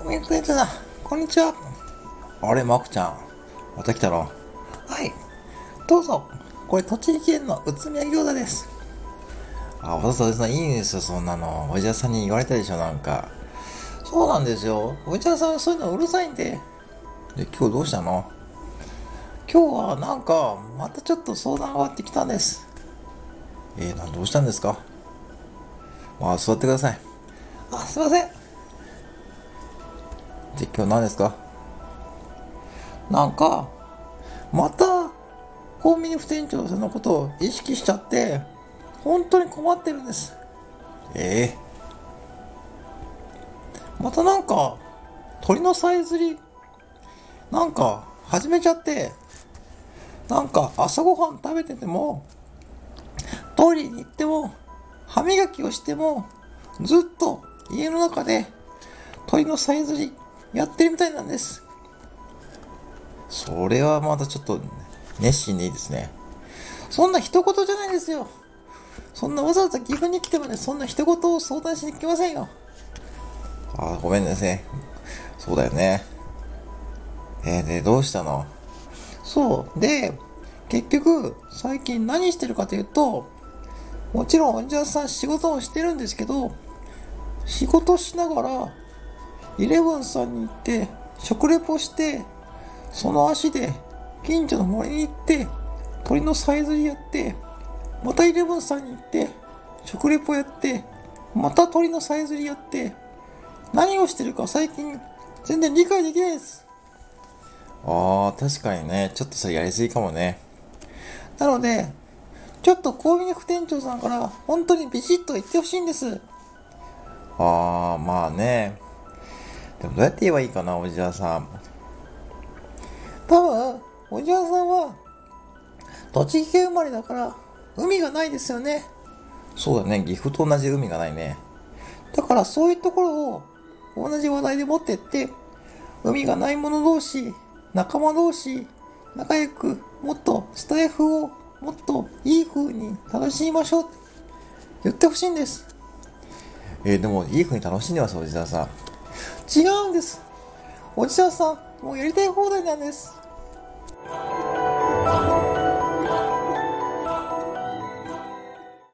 えー、クエントさん、こんにちは。あれ、マクちゃん。また来たの？はい。どうぞ。これ、栃木県の宇都宮餃子です。あ、わざわざいいんですよ、そんなの。おじさんに言われたでしょ、なんか。そうなんですよ。おじさんはそういうのうるさいんで。で、今日どうしたの？今日はなんか、またちょっと相談があってきたんです。えー、な、どうしたんですか？まあ、座ってください。あ、すいません。で、今日何ですか？なんか、また、コンビニ副店長さんのことを意識しちゃって、本当に困ってるんです。ええー、またなんか、鳥のさえずり、なんか、始めちゃって、なんか朝ごはん食べてても、トイレに行っても、歯磨きをしても、ずっと家の中で鳥のさえずりやってるみたいなんです。それはまたちょっと熱心でいいですね。そんな一言じゃないですよ。そんなわざわざ岐阜に来てもね、そんな一言を相談しに来ませんよ。ああ、ごめんなさい。そうだよね。えー、で、どうしたの？そう。で、結局、最近何してるかというと、もちろん、おじゃさん仕事をしてるんですけど、仕事しながら、イレブンさんに行って、食レポして、その足で、近所の森に行って、鳥のさえずりやって、またイレブンさんに行って、食レポやって、また鳥のさえずりやって、何をしてるか最近全然理解できないです。ああ、確かにね。ちょっとそれやりすぎかもね。なので、ちょっとコンビニ副店長さんから本当にビシッと言ってほしいんです。ああ、まあね。でもどうやって言えばいいかな、おじやさん。多分、おじやさんは、栃木県生まれだから、海がないですよね。そうだね、岐阜と同じ海がないね。だからそういうところを同じ話題で持ってって、海がない者同士、仲間同士、仲良く、もっとスタイフをもっといい風に楽しみましょうって言ってほしいんです。えー、でも、いい風に楽しんでます、おじさん。違うんです。おじさんさんもうやりたい放題なんです。